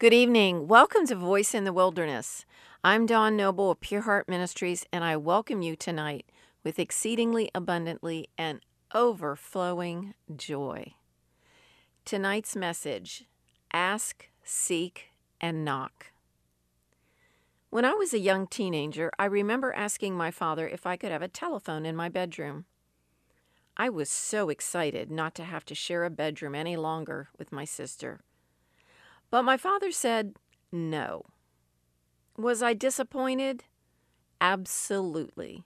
Good evening. Welcome to Voice in the Wilderness. I'm Dawn Noble of Pure Heart Ministries, and I welcome you tonight with exceedingly abundantly and overflowing joy. Tonight's message Ask, Seek, and Knock. When I was a young teenager, I remember asking my father if I could have a telephone in my bedroom. I was so excited not to have to share a bedroom any longer with my sister. But my father said no. Was I disappointed? Absolutely.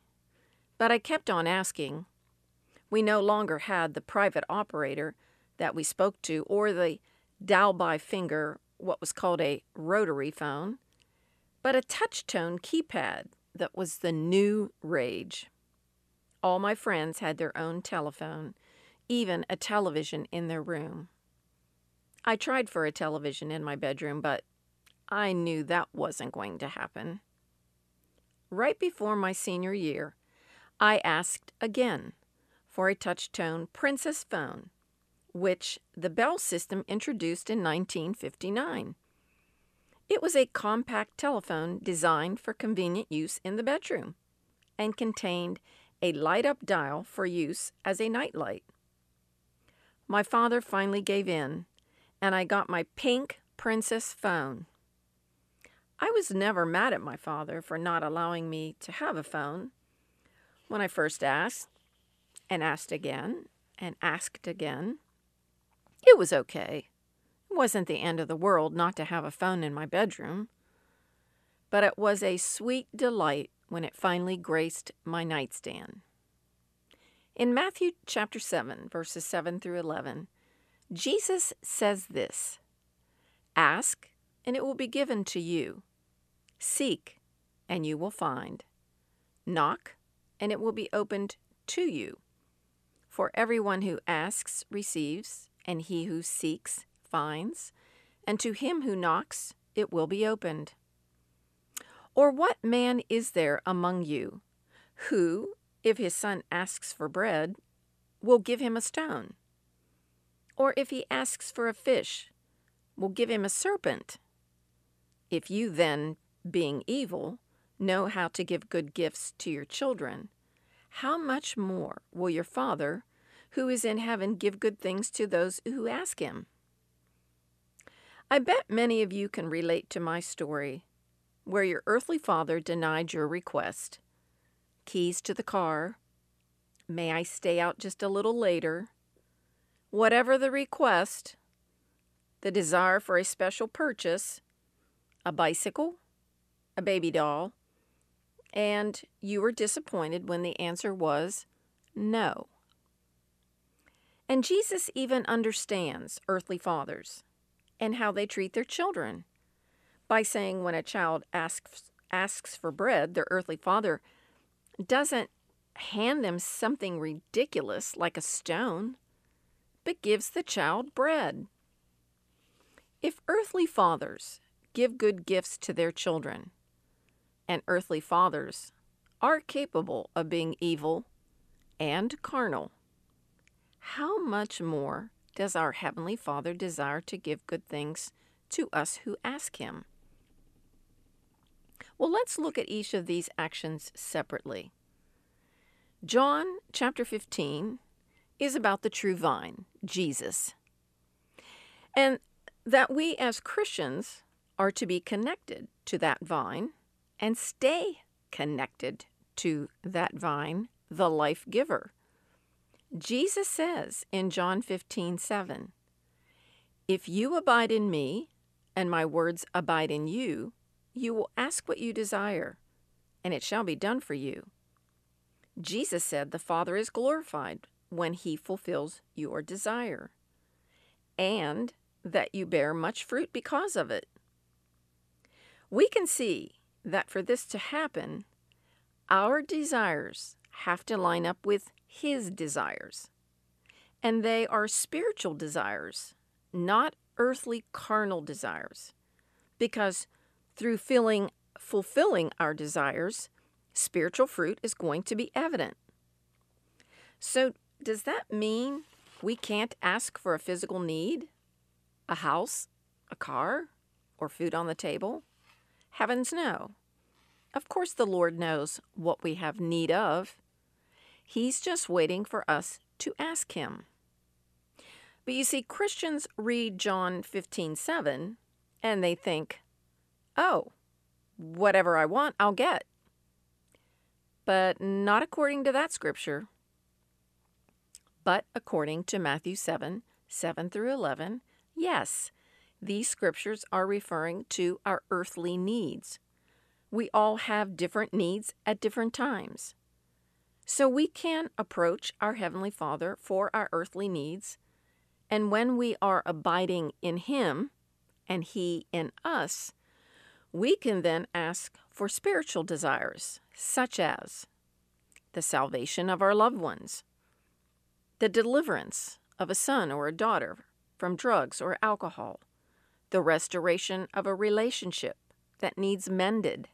But I kept on asking. We no longer had the private operator that we spoke to or the dial by finger, what was called a rotary phone, but a touch tone keypad that was the new rage. All my friends had their own telephone, even a television in their room. I tried for a television in my bedroom, but I knew that wasn't going to happen. Right before my senior year, I asked again for a touch-tone Princess phone, which the Bell system introduced in 1959. It was a compact telephone designed for convenient use in the bedroom and contained a light up dial for use as a nightlight. My father finally gave in, and I got my pink Princess phone. I was never mad at my father for not allowing me to have a phone. When I first asked, and asked again, and asked again, it was okay. It wasn't the end of the world not to have a phone in my bedroom. But it was a sweet delight when it finally graced my nightstand. In Matthew chapter 7, verses 7 through 11, Jesus says this Ask, and it will be given to you. Seek, and you will find. Knock, and it will be opened to you. For everyone who asks receives, and he who seeks finds, and to him who knocks it will be opened. Or what man is there among you who, if his son asks for bread, will give him a stone? Or if he asks for a fish, will give him a serpent? If you then, being evil, know how to give good gifts to your children, how much more will your Father, who is in heaven, give good things to those who ask him? I bet many of you can relate to my story where your earthly father denied your request. Keys to the car. May I stay out just a little later? Whatever the request, the desire for a special purchase, a bicycle, a baby doll, and you were disappointed when the answer was no. And Jesus even understands earthly fathers and how they treat their children by saying when a child asks asks for bread, their earthly father doesn't hand them something ridiculous like a stone, but gives the child bread. If earthly fathers give good gifts to their children, and earthly fathers are capable of being evil and carnal, how much more does our Heavenly Father desire to give good things to us who ask Him? Well, let's look at each of these actions separately. John chapter 15 is about the true vine, Jesus. And that we as Christians are to be connected to that vine and stay connected to that vine, the life giver. Jesus says in John 15, 7, If you abide in me, and my words abide in you, you will ask what you desire, and it shall be done for you. Jesus said the Father is glorified when he fulfills your desire, and that you bear much fruit because of it. We can see that for this to happen, our desires have to line up with His desires. And they are spiritual desires, not earthly carnal desires. Because through filling, fulfilling our desires, spiritual fruit is going to be evident. So, does that mean we can't ask for a physical need? A house? A car? or food on the table? Heavens, no. Of course, the Lord knows what we have need of. He's just waiting for us to ask Him. But you see, Christians read John 15 7 and they think, oh, whatever I want, I'll get. But not according to that scripture, but according to Matthew 7 7 through 11. Yes, these scriptures are referring to our earthly needs. We all have different needs at different times. So we can approach our Heavenly Father for our earthly needs, and when we are abiding in Him and He in us, we can then ask for spiritual desires, such as the salvation of our loved ones, the deliverance of a son or a daughter from drugs or alcohol, the restoration of a relationship that needs mended,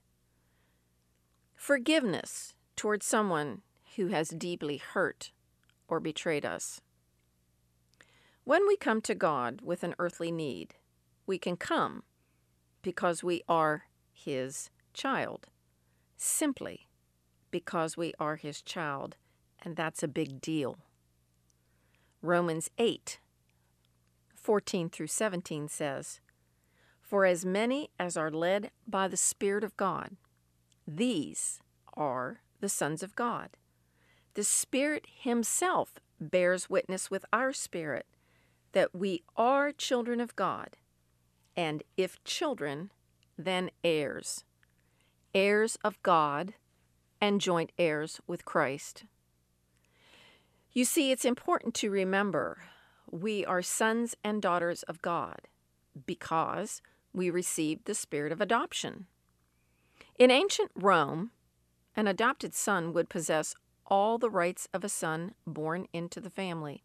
forgiveness towards someone who has deeply hurt or betrayed us. When we come to God with an earthly need, we can come because we are His child, simply because we are His child, and that's a big deal. Romans 8 14 through 17 says, For as many as are led by the Spirit of God, these are the sons of God. The Spirit Himself bears witness with our spirit that we are children of God, and if children, then heirs, heirs of God, and joint heirs with Christ. You see, it's important to remember we are sons and daughters of God because we received the spirit of adoption. In ancient Rome, an adopted son would possess all the rights of a son born into the family.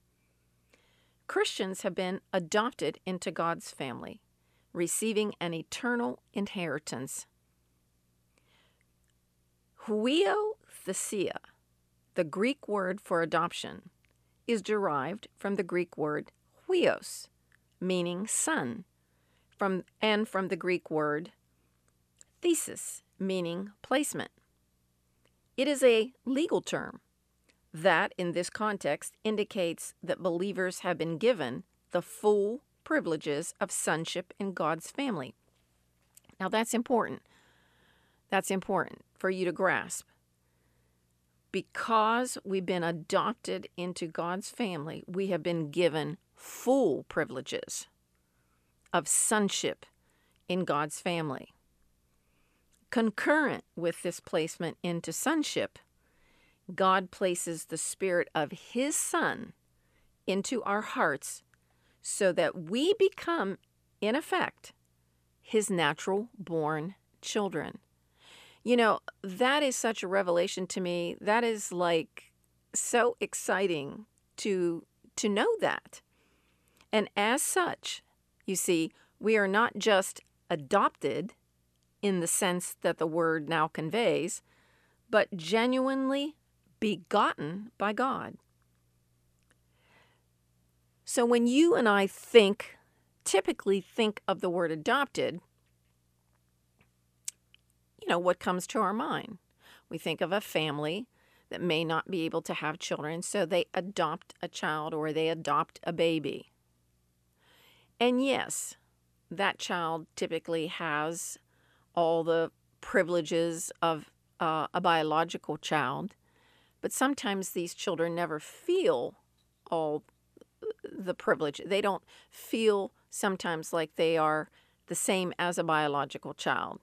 Christians have been adopted into God's family, receiving an eternal inheritance. Huiothesia, the Greek word for adoption, is derived from the Greek word huios, meaning son, from, and from the Greek word thesis, meaning placement. It is a legal term that, in this context, indicates that believers have been given the full privileges of sonship in God's family. Now, that's important. That's important for you to grasp because we've been adopted into God's family, we have been given full privileges of sonship in God's family. Concurrent with this placement into sonship, God places the Spirit of His Son into our hearts so that we become, in effect, His natural born children. You know, that is such a revelation to me. That is like so exciting to to know that. And as such, you see, we are not just adopted in the sense that the word now conveys, but genuinely begotten by God. So when you and I think, typically think of the word adopted, know, what comes to our mind. We think of a family that may not be able to have children, so they adopt a child or they adopt a baby. And yes, that child typically has all the privileges of uh, a biological child, but sometimes these children never feel all the privilege. They don't feel sometimes like they are the same as a biological child.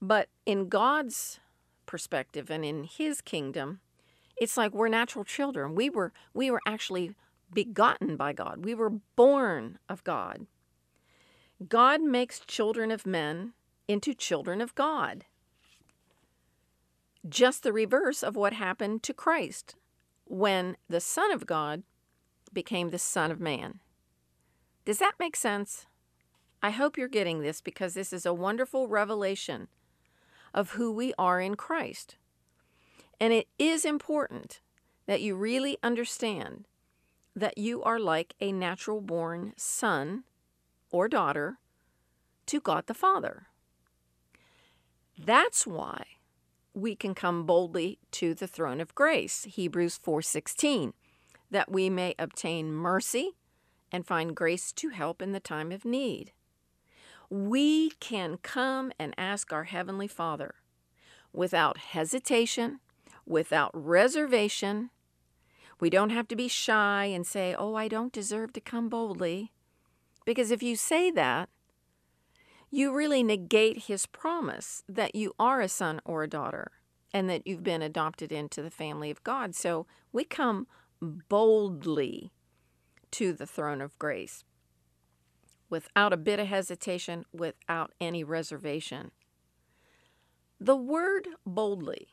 But in God's perspective and in his kingdom, it's like we're natural children. We were we were actually begotten by God. We were born of God. God makes children of men into children of God. Just the reverse of what happened to Christ when the Son of God became the Son of Man. Does that make sense? I hope you're getting this because this is a wonderful revelation of who we are in Christ. And it is important that you really understand that you are like a natural born son or daughter to God the Father. That's why we can come boldly to the throne of grace, Hebrews 4:16, that we may obtain mercy and find grace to help in the time of need. We can come and ask our heavenly Father without hesitation, without reservation. We don't have to be shy and say, "Oh, I don't deserve to come boldly." Because if you say that, you really negate his promise that you are a son or a daughter and that you've been adopted into the family of God. So we come boldly to the throne of grace without a bit of hesitation, without any reservation. The word boldly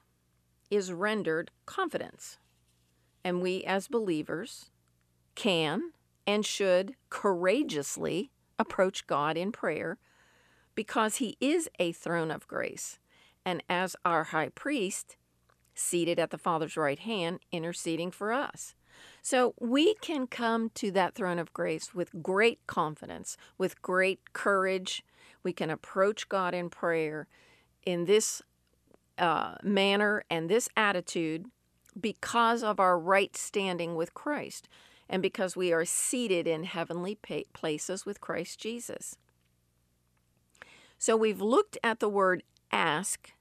is rendered confidence, and we as believers can and should courageously approach God in prayer because he is a throne of grace. And as our high priest, seated at the Father's right hand, interceding for us. So we can come to that throne of grace with great confidence, with great courage. We can approach God in prayer in this uh, manner and this attitude because of our right standing with Christ and because we are seated in heavenly places with Christ Jesus. So we've looked at the word ask.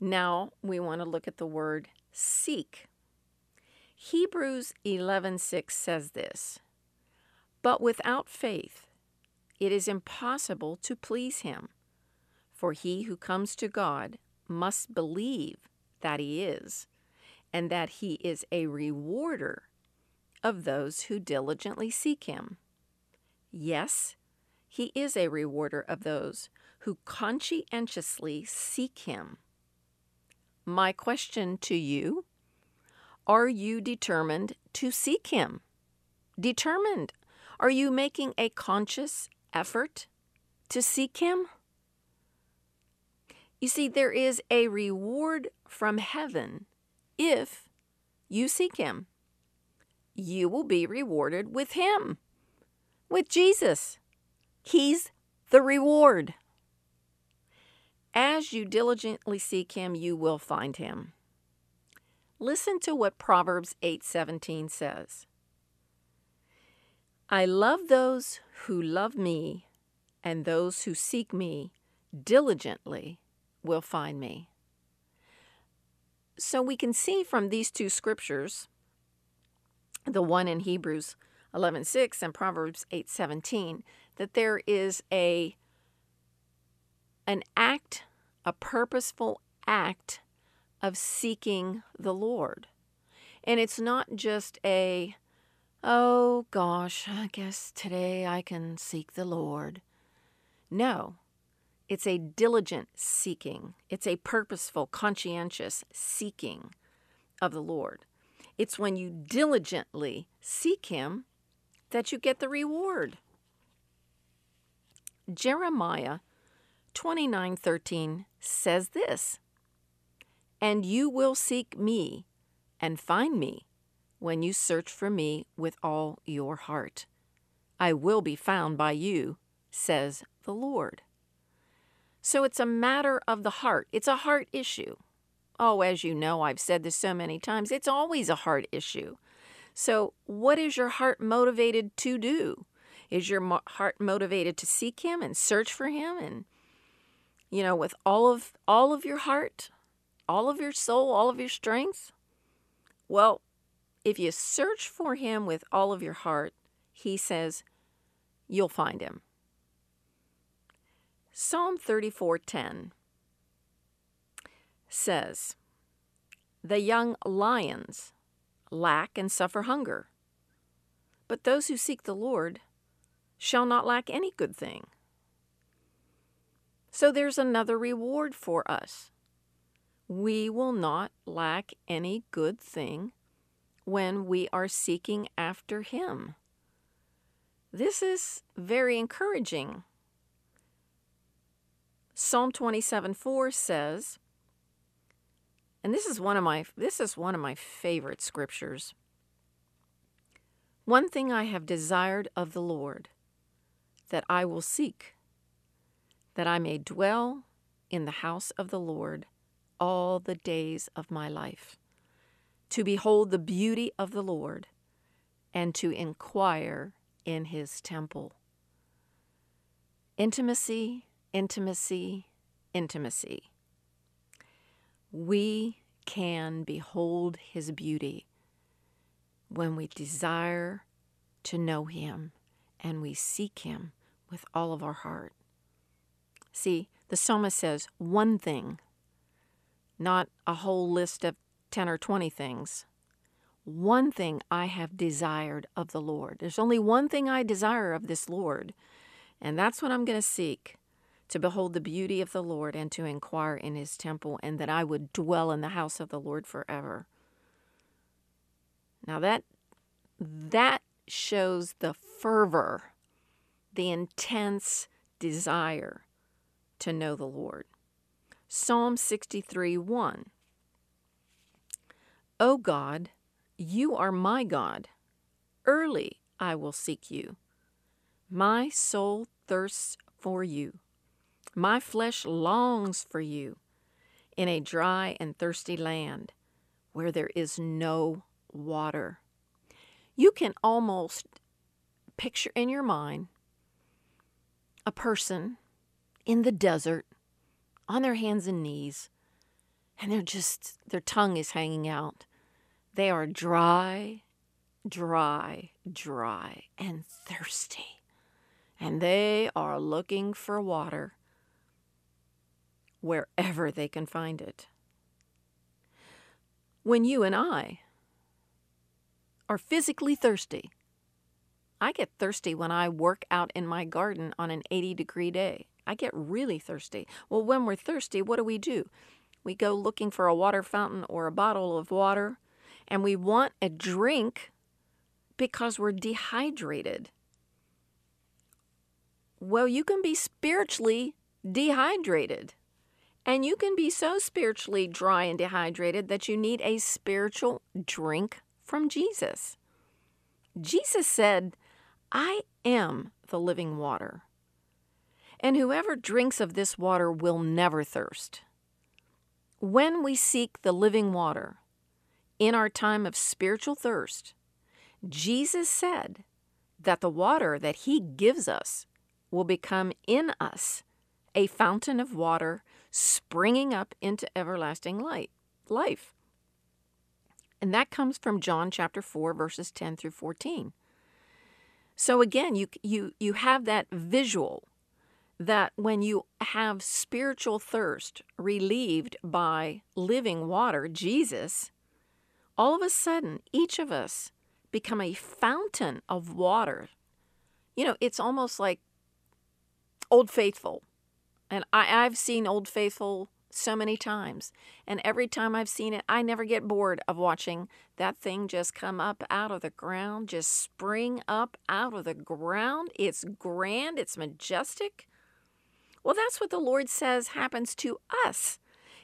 Now we want to look at the word seek. Hebrews 11:6 says this, "But without faith it is impossible to please him, for he who comes to God must believe that he is, and that he is a rewarder of those who diligently seek him." Yes, he is a rewarder of those who conscientiously seek him. My question to you Are you determined to seek him? Determined. Are you making a conscious effort to seek him? You see, there is a reward from heaven if you seek him. You will be rewarded with him, with Jesus. He's the reward. As you diligently seek him, you will find him. Listen to what Proverbs 8:17 says. I love those who love me, and those who seek me diligently will find me. So we can see from these two scriptures, the one in Hebrews 11:6 and Proverbs 8:17, that there is a an act, a purposeful act of seeking the Lord. And it's not just a, oh gosh, I guess today I can seek the Lord. No, it's a diligent seeking, it's a purposeful, conscientious seeking of the Lord. It's when you diligently seek Him that you get the reward. Jeremiah 29:13 says this, "And you will seek me and find me when you search for me with all your heart. I will be found by you," says the Lord. So it's a matter of the heart. It's a heart issue. Oh, as you know, I've said this so many times, it's always a heart issue. So, what is your heart motivated to do? Is your heart motivated to seek him and search for him and you know, with all of all of your heart, all of your soul, all of your strength? Well, if you search for him with all of your heart, he says you'll find him. Psalm 34:10 says, "The young lions lack and suffer hunger, but those who seek the Lord shall not lack any good thing." So there's another reward for us. We will not lack any good thing when we are seeking after Him. This is very encouraging. Psalm 27 4 says, and this is one of my this is one of my favorite scriptures. One thing I have desired of the Lord that I will seek that I may dwell in the house of the Lord all the days of my life, to behold the beauty of the Lord and to inquire in his temple. Intimacy, intimacy, intimacy. We can behold his beauty when we desire to know him and we seek him with all of our heart. See, the psalmist says one thing, not a whole list of 10 or 20 things. One thing I have desired of the Lord. There's only one thing I desire of this Lord, and that's what I'm going to seek to behold the beauty of the Lord and to inquire in his temple, and that I would dwell in the house of the Lord forever. Now that that shows the fervor, the intense desire to know the Lord. Psalm 63 1. O God, you are my God. Early I will seek you. My soul thirsts for you. My flesh longs for you in a dry and thirsty land where there is no water. You can almost picture in your mind a person in the desert on their hands and knees and they're just their tongue is hanging out they are dry, dry, dry, and thirsty. And they are looking for water wherever they can find it. When you and I are physically thirsty, I get thirsty when I work out in my garden on an 80 degree day. I get really thirsty. Well, when we're thirsty, what do we do? We go looking for a water fountain or a bottle of water and we want a drink because we're dehydrated. Well, you can be spiritually dehydrated. And you can be so spiritually dry and dehydrated that you need a spiritual drink from Jesus. Jesus said, I am the living water, and whoever drinks of this water will never thirst. When we seek the living water, in our time of spiritual thirst, Jesus said that the water that He gives us will become in us a fountain of water springing up into everlasting light, life. And that comes from John chapter 4 verses 10 through 14. So again, you you you have that visual that when you have spiritual thirst relieved by living water, Jesus, all of a sudden, each of us become a fountain of water. You know, it's almost like Old Faithful. And I, I've seen Old Faithful so many times. And every time I've seen it, I never get bored of watching that thing just come up out of the ground, just spring up out of the ground. It's grand, it's majestic. Well, that's what the Lord says happens to us.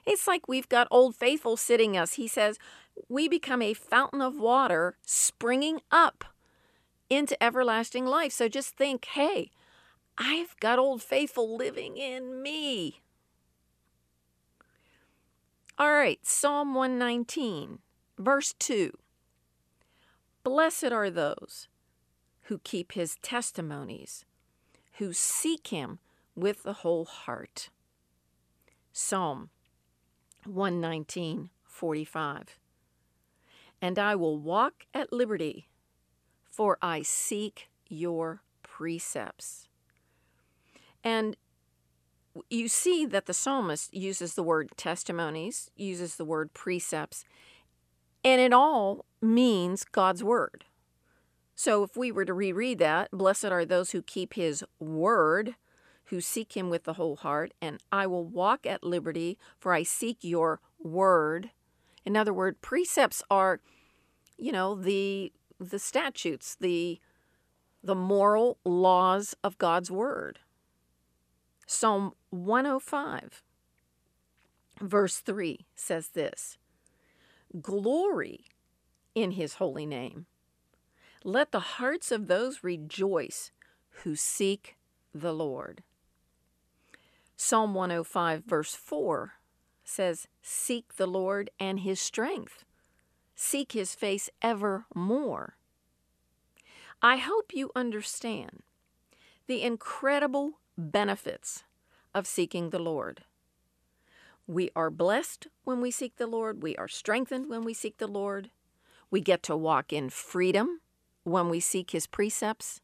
It's like we've got Old Faithful sitting us. He says, we become a fountain of water springing up into everlasting life. So just think, hey, I've got Old Faithful living in me. All right, Psalm 119, verse 2. Blessed are those who keep his testimonies, who seek him with the whole heart. Psalm 119, 45 and I will walk at liberty, for I seek your precepts. And you see that the psalmist uses the word testimonies, uses the word precepts, and it all means God's word. So if we were to reread that, blessed are those who keep his word, who seek him with the whole heart, and I will walk at liberty, for I seek your word. In other words, precepts are, you know, the the statutes, the the moral laws of God's word. Psalm 105 verse 3 says this Glory in his holy name. Let the hearts of those rejoice who seek the Lord. Psalm 105, verse 4 says, Seek the Lord and his strength, seek his face evermore. I hope you understand the incredible benefits of seeking the Lord. We are blessed when we seek the Lord. We are strengthened when we seek the Lord. We get to walk in freedom when we seek His precepts.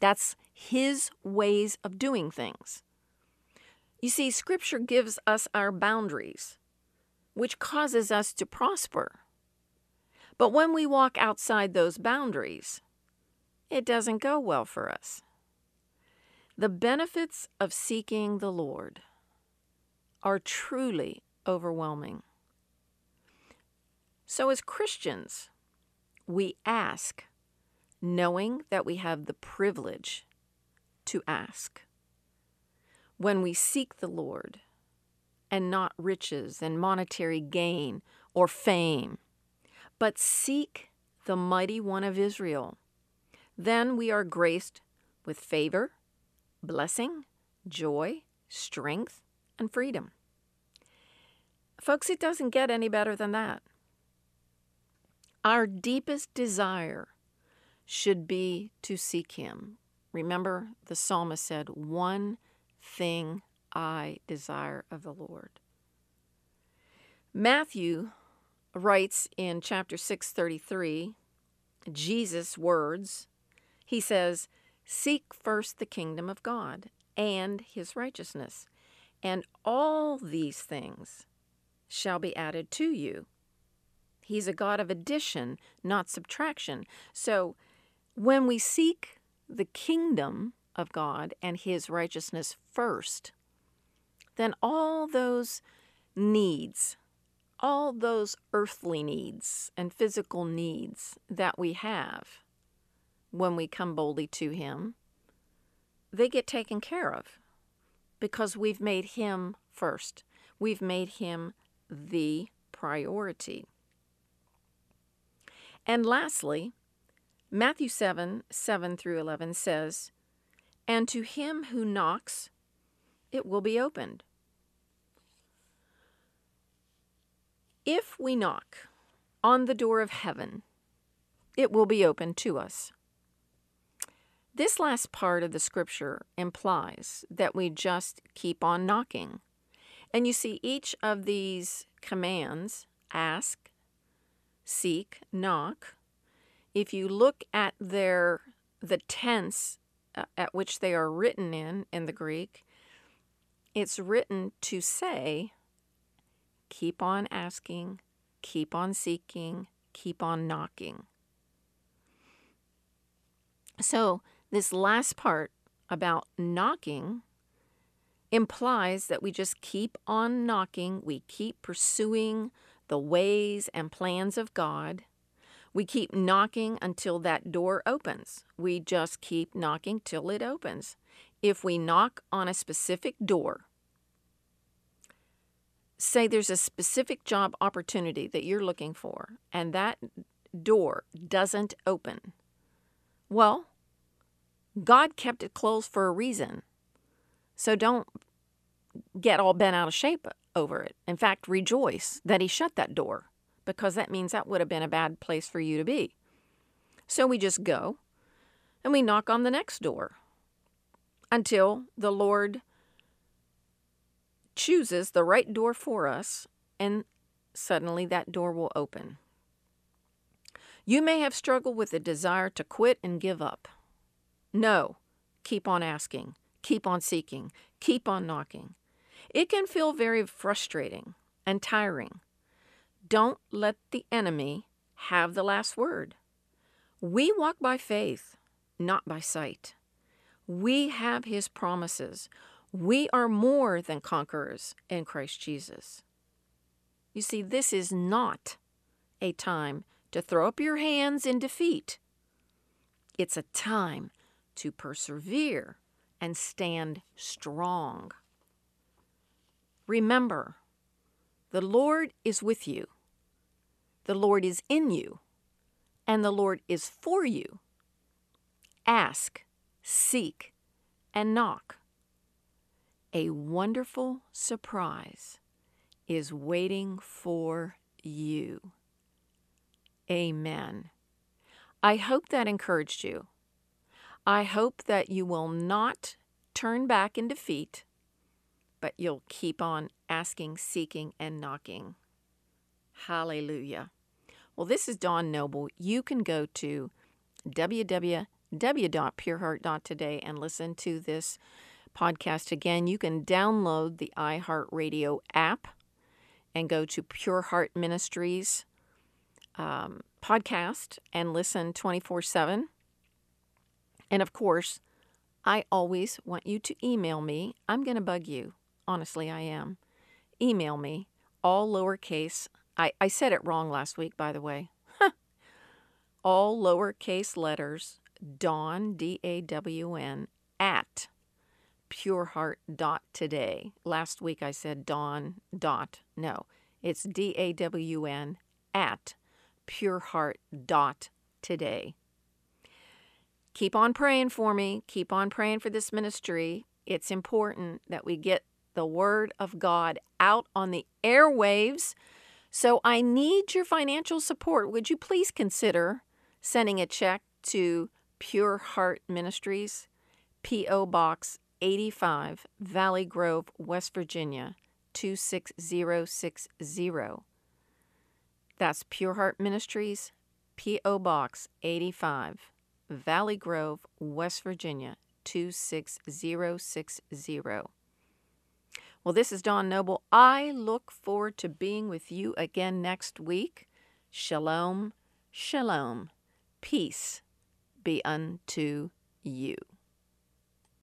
That's His ways of doing things. You see, Scripture gives us our boundaries, which causes us to prosper. But when we walk outside those boundaries, it doesn't go well for us. The benefits of seeking the Lord are truly overwhelming. So, as Christians, we ask, knowing that we have the privilege to ask. When we seek the Lord, and not riches and monetary gain or fame, but seek the mighty one of Israel, then we are graced with favor, blessing, joy, strength, and freedom. Folks, it doesn't get any better than that. Our deepest desire should be to seek Him. Remember, the psalmist said, One thing I desire of the Lord. Matthew writes in chapter 633, Jesus' words, he says, Seek first the kingdom of God and his righteousness, and all these things shall be added to you. He's a God of addition, not subtraction. So when we seek the kingdom of God and his righteousness first, then all those needs, all those earthly needs and physical needs that we have when we come boldly to him, they get taken care of because we've made Him first. We've made Him the priority. And lastly, Matthew 7 7 through 11 says, And to him who knocks, it will be opened. If we knock on the door of heaven, it will be opened to us. This last part of the scripture implies that we just keep on knocking. And you see, each of these commands ask, seek, knock. If you look at their the tense Uh, at which they are written in in the Greek, it's written to say, keep on asking, keep on seeking, keep on knocking. So this last part about knocking implies that we just keep on knocking, we keep pursuing the ways and plans of God. We keep knocking until that door opens. We just keep knocking till it opens. If we knock on a specific door, say there's a specific job opportunity that you're looking for, and that door doesn't open, well, God kept it closed for a reason. So don't get all bent out of shape over it. In fact, rejoice that He shut that door because that means that would have been a bad place for you to be. So we just go and we knock on the next door until the Lord chooses the right door for us and suddenly that door will open. You may have struggled with a desire to quit and give up. No, keep on asking, keep on seeking, keep on knocking. It can feel very frustrating and tiring. Don't let the enemy have the last word. We walk by faith, not by sight. We have his promises. We are more than conquerors in Christ Jesus. You see, this is not a time to throw up your hands in defeat. It's a time to persevere and stand strong. Remember, the Lord is with you, the Lord is in you, and the Lord is for you. Ask, seek, and knock. A wonderful surprise is waiting for you. Amen. I hope that encouraged you. I hope that you will not turn back in defeat, but you'll keep on asking, seeking, and knocking. Hallelujah. Well, this is Dawn Noble. You can go to www.pureheart.today and listen to this podcast again. You can download the iHeartRadio app and go to Pure Heart Ministries um, podcast and listen 24 7. And of course, I always want you to email me. I'm going to bug you. Honestly, I am. Email me, all lowercase. I, I said it wrong last week, by the way. all lowercase letters, Dawn, D A W N, at pureheart.today. Last week I said Dawn dot. No, it's D A W N at pureheart.today. Keep on praying for me. Keep on praying for this ministry. It's important that we get the Word of God out on the airwaves. So I need your financial support. Would you please consider sending a check to Pure Heart Ministries, P.O. Box 85, Valley Grove, West Virginia 26060. That's Pure Heart Ministries, P.O. Box 85, Valley Grove, West Virginia 26060. Well, this is Dawn Noble. I look forward to being with you again next week. Shalom, shalom. Peace be unto you.